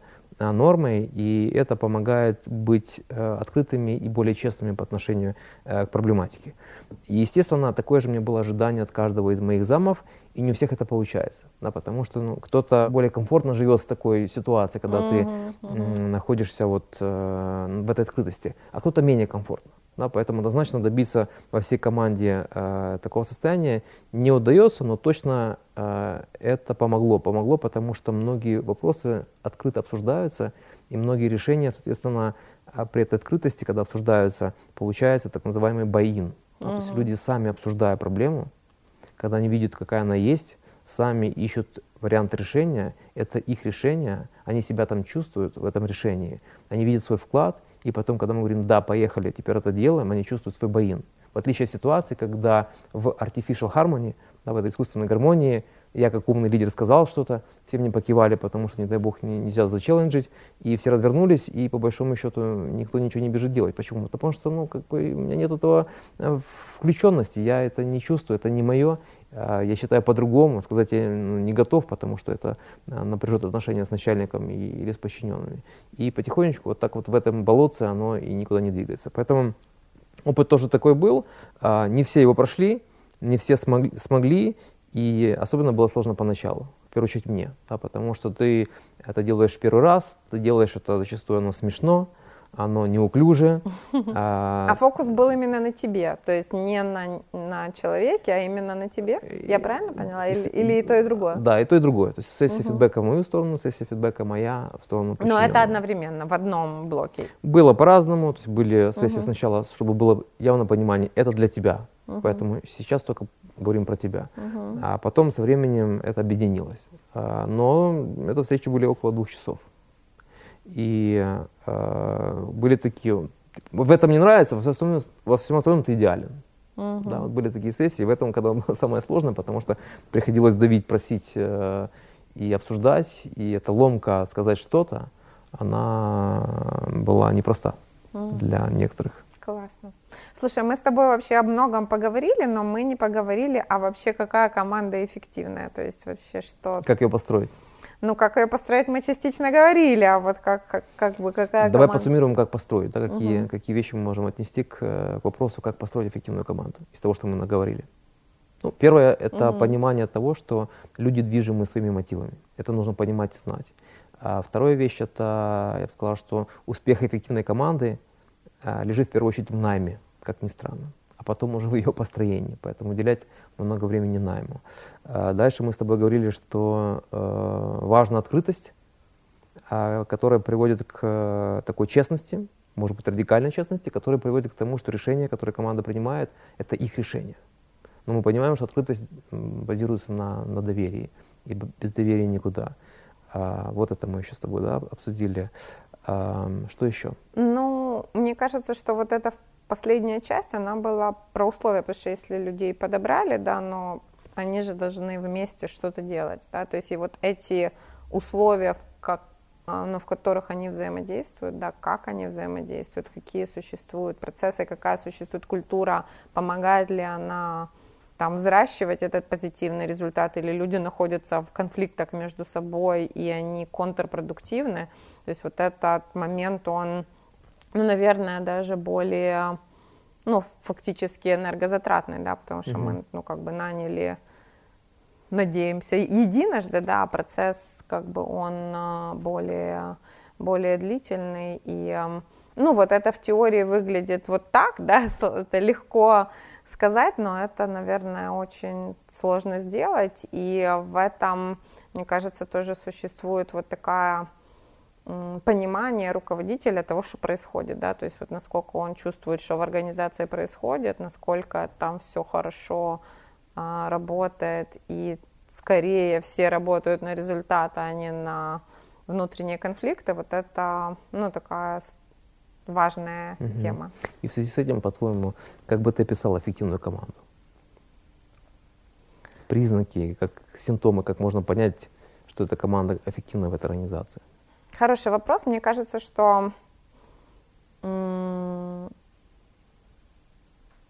нормой, и это помогает быть э, открытыми и более честными по отношению э, к проблематике. И, естественно, такое же мне было ожидание от каждого из моих замов, и не у всех это получается, да, потому что ну, кто-то более комфортно живет с такой ситуацией, когда uh-huh, ты uh-huh. находишься вот э, в этой открытости, а кто-то менее комфортно. Да, поэтому однозначно добиться во всей команде э, такого состояния не удается, но точно э, это помогло. Помогло, потому что многие вопросы открыто обсуждаются, и многие решения, соответственно, а при этой открытости, когда обсуждаются, получается так называемый боин. Uh-huh. То есть люди сами обсуждая проблему, когда они видят, какая она есть, сами ищут вариант решения, это их решение, они себя там чувствуют в этом решении, они видят свой вклад, и потом, когда мы говорим, да, поехали, теперь это делаем, они чувствуют свой боин. В отличие от ситуации, когда в artificial harmony, да, в этой искусственной гармонии, я как умный лидер сказал что-то, все мне покивали, потому что, не дай бог, не, нельзя зачелленджить, и все развернулись, и по большому счету никто ничего не бежит делать. Почему? Потому что, ну, как бы, у меня нет этого э, включенности, я это не чувствую, это не мое, я считаю по-другому, сказать я ну, не готов, потому что это а, напряжет отношения с начальником или с подчиненными. И потихонечку вот так вот в этом болотце оно и никуда не двигается. Поэтому опыт тоже такой был, а, не все его прошли, не все смогли, смогли и особенно было сложно поначалу, в первую очередь мне, да, потому что ты это делаешь первый раз, ты делаешь это зачастую оно смешно, оно неуклюже. А, а фокус был именно на тебе, то есть не на, на человеке, а именно на тебе? Я правильно поняла? Или, или и то, и другое? Да, и то, и другое. То есть сессия угу. фидбэка в мою сторону, сессия фидбэка моя в сторону Но это одновременно, в одном блоке? Было по-разному. То есть были сессии угу. сначала, чтобы было явно понимание, это для тебя. Угу. Поэтому сейчас только говорим про тебя. Угу. А потом со временем это объединилось. А, но это встречи были около двух часов. И э, были такие, в этом не нравится, во всем, во всем остальном ты идеален. Uh-huh. Да, вот были такие сессии, в этом, когда было самое сложное, потому что приходилось давить, просить э, и обсуждать, и эта ломка сказать что-то, она была непроста uh-huh. для некоторых. Классно. Слушай, мы с тобой вообще о многом поговорили, но мы не поговорили, а вообще какая команда эффективная, то есть вообще что... Как ее построить? Ну, как ее построить, мы частично говорили, а вот как, как, как бы какая Давай команда? посуммируем, как построить, да, какие, угу. какие вещи мы можем отнести к, к вопросу, как построить эффективную команду из того, что мы наговорили. Ну, первое – это угу. понимание того, что люди движимы своими мотивами. Это нужно понимать и знать. А вторая вещь – это, я бы сказал, что успех эффективной команды а, лежит в первую очередь в найме, как ни странно а потом уже в ее построении. Поэтому уделять много времени найму. А дальше мы с тобой говорили, что э, важна открытость, а, которая приводит к э, такой честности, может быть, радикальной честности, которая приводит к тому, что решение, которое команда принимает, это их решение. Но мы понимаем, что открытость базируется на, на доверии, и без доверия никуда. А, вот это мы еще с тобой да, обсудили. Что еще? Ну, мне кажется, что вот это последняя часть, она была про условия, потому что если людей подобрали, да, но они же должны вместе что-то делать, да, то есть и вот эти условия, как, а, ну, в которых они взаимодействуют, да, как они взаимодействуют, какие существуют процессы, какая существует культура, помогает ли она там взращивать этот позитивный результат, или люди находятся в конфликтах между собой, и они контрпродуктивны. То есть вот этот момент, он, ну, наверное, даже более, ну, фактически энергозатратный, да, потому что mm-hmm. мы, ну, как бы наняли, надеемся, единожды, да, процесс, как бы, он а, более, более длительный, и, ну, вот это в теории выглядит вот так, да, это легко сказать, но это, наверное, очень сложно сделать. И в этом, мне кажется, тоже существует вот такая понимание руководителя того, что происходит, да, то есть вот насколько он чувствует, что в организации происходит, насколько там все хорошо а, работает, и скорее все работают на результат, а не на внутренние конфликты, вот это, ну, такая важная угу. тема. И в связи с этим, по-твоему, как бы ты описал эффективную команду? Признаки, как симптомы, как можно понять, что эта команда эффективна в этой организации? Хороший вопрос. Мне кажется, что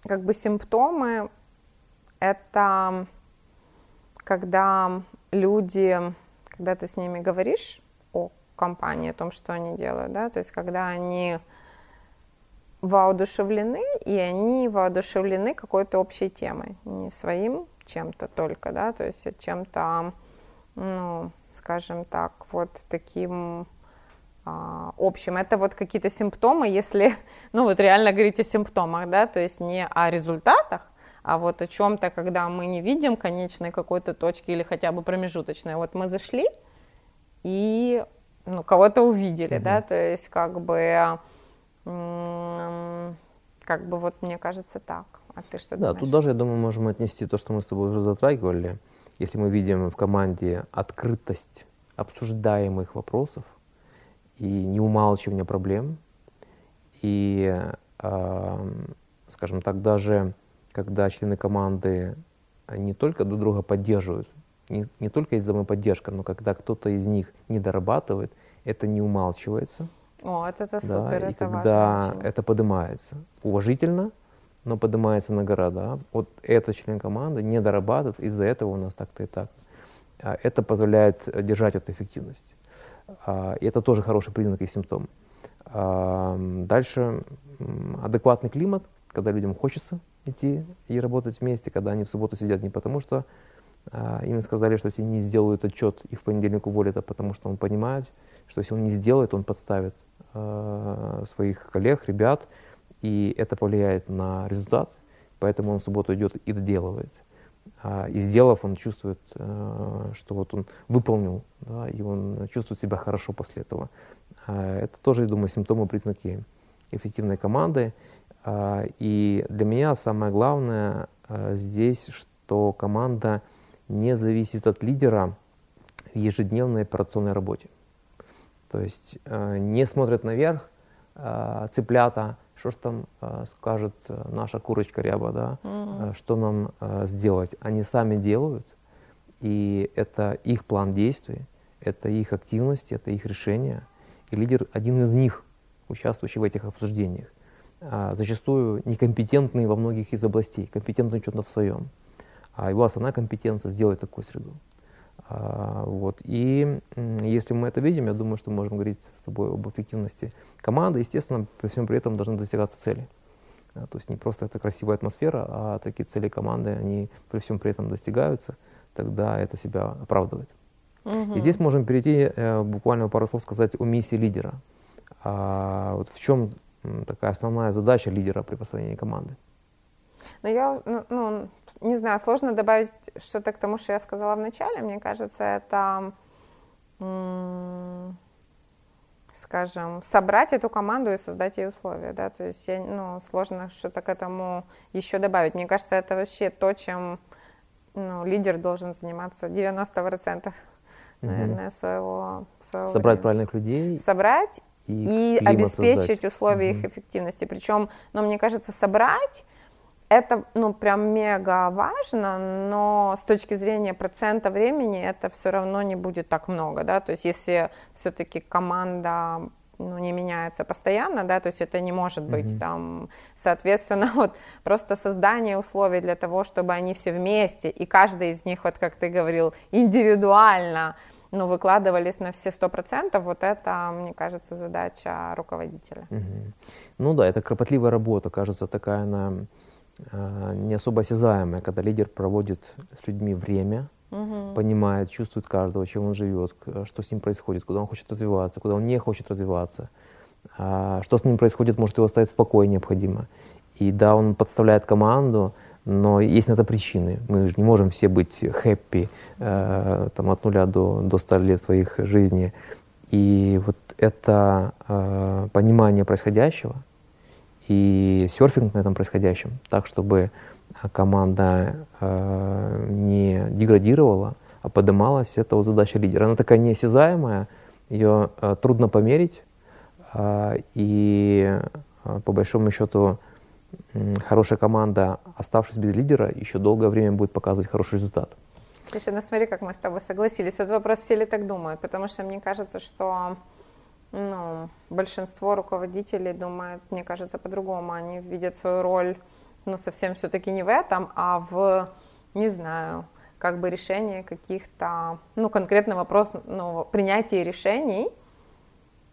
как бы симптомы это когда люди, когда ты с ними говоришь о компании, о том, что они делают, да, то есть когда они воодушевлены, и они воодушевлены какой-то общей темой, не своим чем-то только, да, то есть чем-то, ну, скажем так, вот таким а, общим. Это вот какие-то симптомы, если, ну, вот реально говорить о симптомах, да, то есть не о результатах, а вот о чем-то, когда мы не видим конечной какой-то точки или хотя бы промежуточной. Вот мы зашли и, ну, кого-то увидели, mm-hmm. да, то есть как бы как бы вот мне кажется так. А ты что да, думаешь? тут даже, я думаю, можем отнести то, что мы с тобой уже затрагивали. Если мы видим в команде открытость обсуждаемых вопросов и неумалчивание проблем, и, э, скажем так, даже когда члены команды не только друг друга поддерживают, не, не только есть взаимоподдержка, но когда кто-то из них не дорабатывает, это не умалчивается – о, это, это супер, да, это и когда это поднимается. Уважительно, но поднимается на города, вот этот член команды не дорабатывает, из-за этого у нас так-то и так. А это позволяет держать эту эффективность. А, и это тоже хороший признак и симптом. А, дальше адекватный климат, когда людям хочется идти и работать вместе, когда они в субботу сидят не потому, что им сказали, что если не сделают отчет и в понедельник уволят, а потому что он понимает, что если он не сделает, он подставит своих коллег, ребят, и это повлияет на результат, поэтому он в субботу идет и доделывает. А, и сделав, он чувствует, э, что вот он выполнил, да, и он чувствует себя хорошо после этого. А, это тоже, я думаю, симптомы, признаки эффективной команды. А, и для меня самое главное э, здесь, что команда не зависит от лидера в ежедневной операционной работе. То есть э, не смотрят наверх, цыплята, что ж там э, скажет э, наша курочка ряба, да, mm-hmm. что нам э, сделать. Они сами делают, и это их план действий, это их активность, это их решение. И лидер один из них, участвующий в этих обсуждениях, э, зачастую некомпетентный во многих из областей, компетентный что-то в своем. А его основная компетенция сделать такую среду. А, вот. И если мы это видим, я думаю, что мы можем говорить с тобой об эффективности команды. Естественно, при всем при этом должны достигаться цели. То есть не просто это красивая атмосфера, а такие цели команды, они при всем при этом достигаются, тогда это себя оправдывает. Угу. И здесь можем перейти, э, буквально пару слов сказать о миссии лидера. А, вот в чем такая основная задача лидера при построении команды? Но я, ну, ну, не знаю, сложно добавить что-то к тому, что я сказала в начале. Мне кажется, это, скажем, собрать эту команду и создать ей условия, да, то есть, я, ну, сложно что-то к этому еще добавить. Мне кажется, это вообще то, чем ну, лидер должен заниматься 90% наверное, своего, своего Собрать времени. правильных людей. Собрать и, и обеспечить создать. условия угу. их эффективности. Причем, ну, мне кажется, собрать это, ну, прям мега важно, но с точки зрения процента времени это все равно не будет так много, да, то есть если все-таки команда ну, не меняется постоянно, да, то есть это не может быть mm-hmm. там, соответственно, вот просто создание условий для того, чтобы они все вместе, и каждый из них, вот как ты говорил, индивидуально, ну, выкладывались на все сто процентов, вот это, мне кажется, задача руководителя. Mm-hmm. Ну да, это кропотливая работа, кажется, такая она э, не особо осязаемая, когда лидер проводит с людьми время, угу. понимает, чувствует каждого, чем он живет, что с ним происходит, куда он хочет развиваться, куда он не хочет развиваться, а, что с ним происходит, может его оставить в покое необходимо. И да, он подставляет команду, но есть на это причины. Мы же не можем все быть хэппи э, там, от нуля до, до 100 лет своих жизней. И вот это э, понимание происходящего и серфинг на этом происходящем, так, чтобы команда э, не деградировала, а поднималась, это вот задача лидера. Она такая неосязаемая, ее э, трудно померить, э, и э, по большому счету э, хорошая команда, оставшись без лидера, еще долгое время будет показывать хороший результат. Слушай, ну смотри, как мы с тобой согласились. Вот вопрос, все ли так думают, потому что мне кажется, что ну, большинство руководителей думают, мне кажется, по-другому. Они видят свою роль ну, совсем все-таки не в этом, а в, не знаю, как бы решении каких-то, ну, конкретный вопрос, ну, принятие решений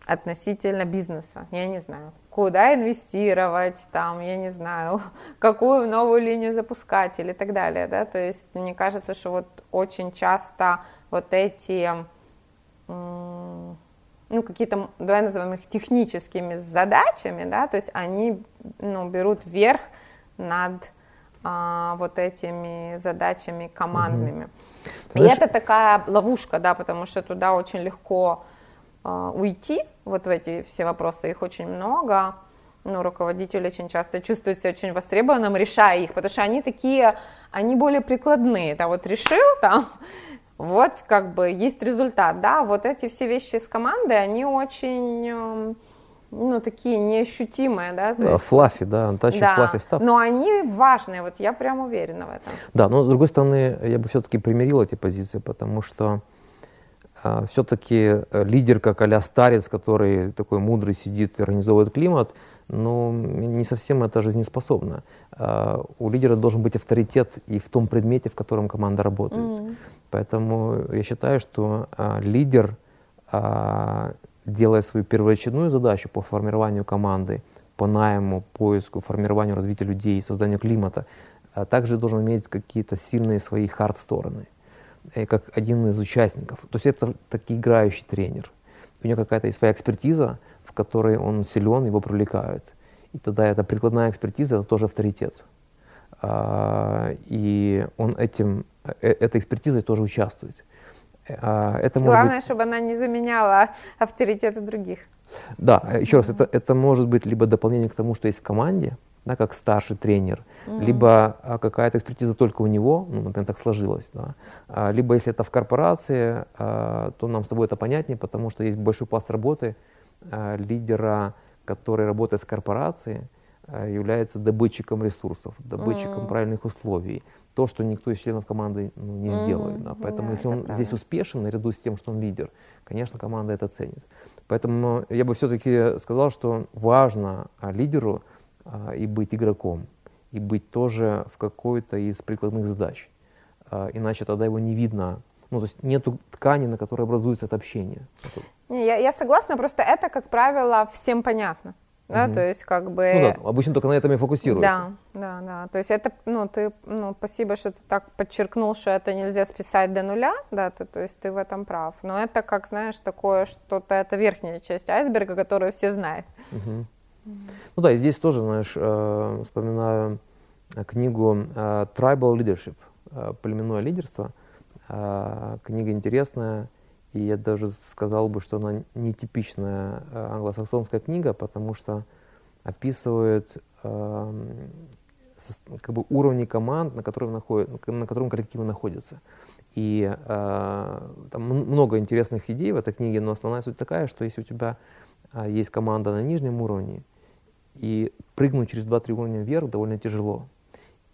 относительно бизнеса. Я не знаю, куда инвестировать, там, я не знаю, какую новую линию запускать или так далее, да, то есть мне кажется, что вот очень часто вот эти, ну, какие-то, давай назовем их техническими задачами, да, то есть они, ну, берут вверх над а, вот этими задачами командными. Угу. И это такая ловушка, да, потому что туда очень легко а, уйти, вот в эти все вопросы, их очень много. Ну, руководитель очень часто чувствует себя очень востребованным, решая их, потому что они такие, они более прикладные. Да, вот решил там, вот как бы есть результат, да, вот эти все вещи с командой, они очень ну, такие неощутимые, да? Да, есть... флаффи, да, touch да, fluffy stuff. но они важные, вот я прям уверена в этом. Да, но с другой стороны, я бы все-таки примирил эти позиции, потому что а, все-таки э, лидер, как а старец, который такой мудрый сидит и организовывает климат, ну, не совсем это жизнеспособно. А, у лидера должен быть авторитет и в том предмете, в котором команда работает. Mm-hmm. Поэтому я считаю, что а, лидер а, делая свою первоочередную задачу по формированию команды, по найму, поиску, формированию развития людей, созданию климата, а также должен иметь какие-то сильные свои хард-стороны, э, как один из участников. То есть это таки играющий тренер. У него какая-то есть своя экспертиза, в которой он силен, его привлекают. И тогда эта прикладная экспертиза, это тоже авторитет. А, и он этим, э, этой экспертизой тоже участвует. А, это Главное, быть... чтобы она не заменяла авторитеты других. Да, еще mm-hmm. раз, это, это может быть либо дополнение к тому, что есть в команде, да, как старший тренер, mm-hmm. либо а, какая-то экспертиза только у него, ну, например, так сложилось, да, а, либо если это в корпорации, а, то нам с тобой это понятнее, потому что есть большой пласт работы а, лидера, который работает с корпорацией, является добытчиком ресурсов, добытчиком mm-hmm. правильных условий, то, что никто из членов команды ну, не сделает. Mm-hmm. Да. Поэтому, да, если он правда. здесь успешен, наряду с тем, что он лидер, конечно, команда это ценит. Поэтому я бы все-таки сказал, что важно а, лидеру а, и быть игроком, и быть тоже в какой-то из прикладных задач. А, иначе тогда его не видно. Ну, то есть нет ткани, на которой образуется это общение. Не, я, я согласна, просто это, как правило, всем понятно да, угу. то есть как бы... Ну да, обычно только на этом и фокусируются. Да, да, да, то есть это, ну, ты, ну, спасибо, что ты так подчеркнул, что это нельзя списать до нуля, да, ты, то есть ты в этом прав, но это, как, знаешь, такое что-то, это верхняя часть айсберга, которую все знают. Угу. Ну да, и здесь тоже, знаешь, э, вспоминаю книгу э, Tribal Leadership, э, племенное лидерство, э, книга интересная, и я даже сказал бы, что она нетипичная э, англосаксонская книга, потому что описывает э, как бы уровни команд, на котором, находят, на котором коллективы находятся. И э, там много интересных идей в этой книге, но основная суть такая, что если у тебя а есть команда на нижнем уровне, и прыгнуть через 2-3 уровня вверх довольно тяжело.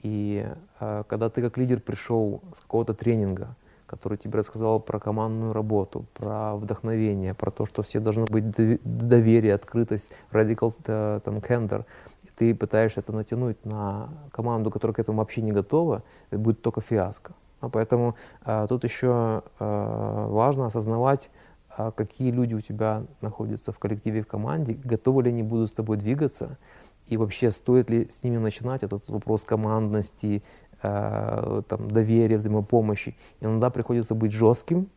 И э, когда ты как лидер пришел с какого-то тренинга, который тебе рассказал про командную работу, про вдохновение, про то, что все должно быть доверие, открытость, radical э, там, и ты пытаешься это натянуть на команду, которая к этому вообще не готова, это будет только фиаско. А поэтому э, тут еще э, важно осознавать, э, какие люди у тебя находятся в коллективе, в команде, готовы ли они будут с тобой двигаться, и вообще стоит ли с ними начинать этот вопрос командности, э, там, доверия, взаимопомощи. Иногда приходится быть жестким,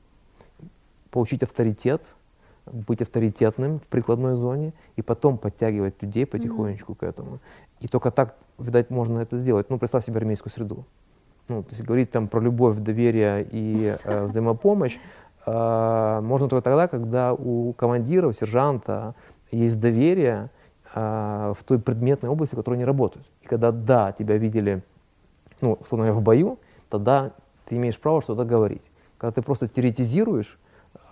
получить авторитет, быть авторитетным в прикладной зоне и потом подтягивать людей потихонечку mm-hmm. к этому. И только так, видать, можно это сделать. Ну, представь себе армейскую среду. Ну, то есть говорить там про любовь, доверие и э, взаимопомощь э, можно только тогда, когда у командира, у сержанта есть доверие э, в той предметной области, в которой они работают. И когда, да, тебя видели ну, условно говоря, в бою, тогда ты имеешь право что-то говорить. Когда ты просто теоретизируешь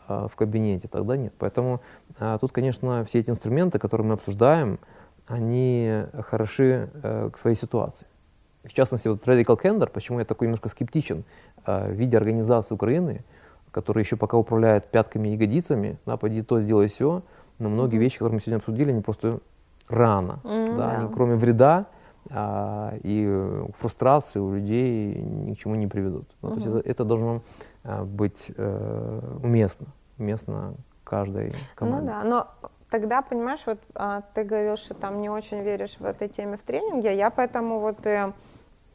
э, в кабинете, тогда нет. Поэтому э, тут, конечно, все эти инструменты, которые мы обсуждаем, они хороши э, к своей ситуации. В частности, вот Radical Candor, почему я такой немножко скептичен э, в виде организации Украины, которая еще пока управляет пятками и ягодицами, да, поди то, сделай все, но многие mm-hmm. вещи, которые мы сегодня обсудили, они просто рано. Mm-hmm, да, Они, кроме вреда, а, и фрустрации у людей ни к чему не приведут. Ну, угу. То есть это, это должно а, быть э, уместно, уместно каждой ну команде. Ну да, но тогда, понимаешь, вот а, ты говорил, что там не очень веришь в этой теме в тренинге, я поэтому вот, и,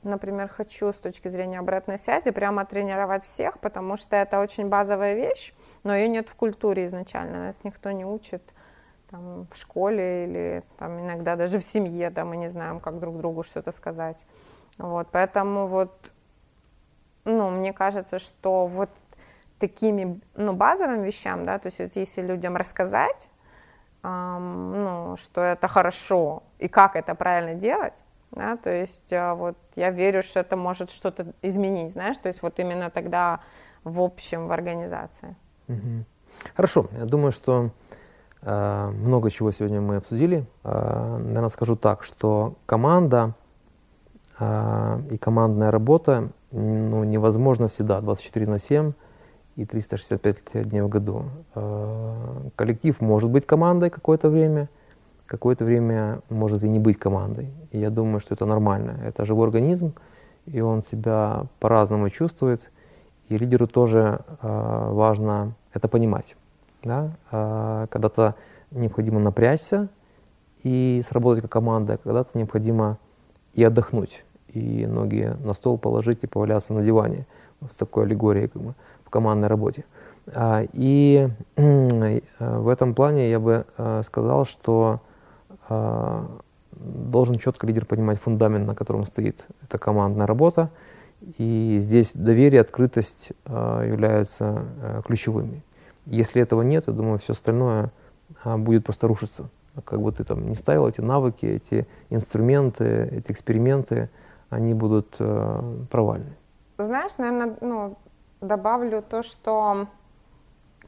например, хочу с точки зрения обратной связи прямо тренировать всех, потому что это очень базовая вещь, но ее нет в культуре изначально, нас никто не учит там, в школе или там, иногда даже в семье, да, мы не знаем, как друг другу что-то сказать. Вот, поэтому вот, ну, мне кажется, что вот такими, ну, базовым вещам, да, то есть вот если людям рассказать, эм, ну, что это хорошо и как это правильно делать, да, то есть э, вот я верю, что это может что-то изменить, знаешь, то есть вот именно тогда в общем в организации. Хорошо, я думаю, что много чего сегодня мы обсудили. Э, наверное, скажу так, что команда э, и командная работа ну, невозможно всегда 24 на 7 и 365 дней в году. Коллектив может быть командой какое-то время, какое-то время может и не быть командой. И я думаю, что это нормально. Это живой организм, и он себя по-разному чувствует. И лидеру тоже важно это понимать. Да? А, когда-то необходимо напрячься и сработать как команда, когда-то необходимо и отдохнуть, и ноги на стол положить и поваляться на диване с такой аллегорией как бы, в командной работе. А, и в этом плане я бы а, сказал, что должен четко лидер понимать фундамент, на котором стоит эта командная работа. И здесь доверие, открытость являются ключевыми. Если этого нет, я думаю, все остальное а, будет просто рушиться. Как бы ты там не ставил эти навыки, эти инструменты, эти эксперименты, они будут э, провальны. Знаешь, наверное, ну, добавлю то, что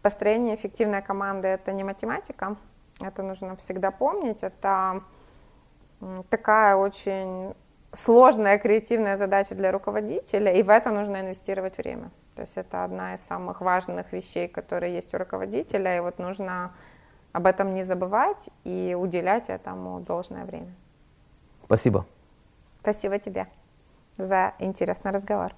построение эффективной команды это не математика, это нужно всегда помнить, это такая очень сложная креативная задача для руководителя, и в это нужно инвестировать время. То есть это одна из самых важных вещей, которые есть у руководителя, и вот нужно об этом не забывать и уделять этому должное время. Спасибо. Спасибо тебе за интересный разговор.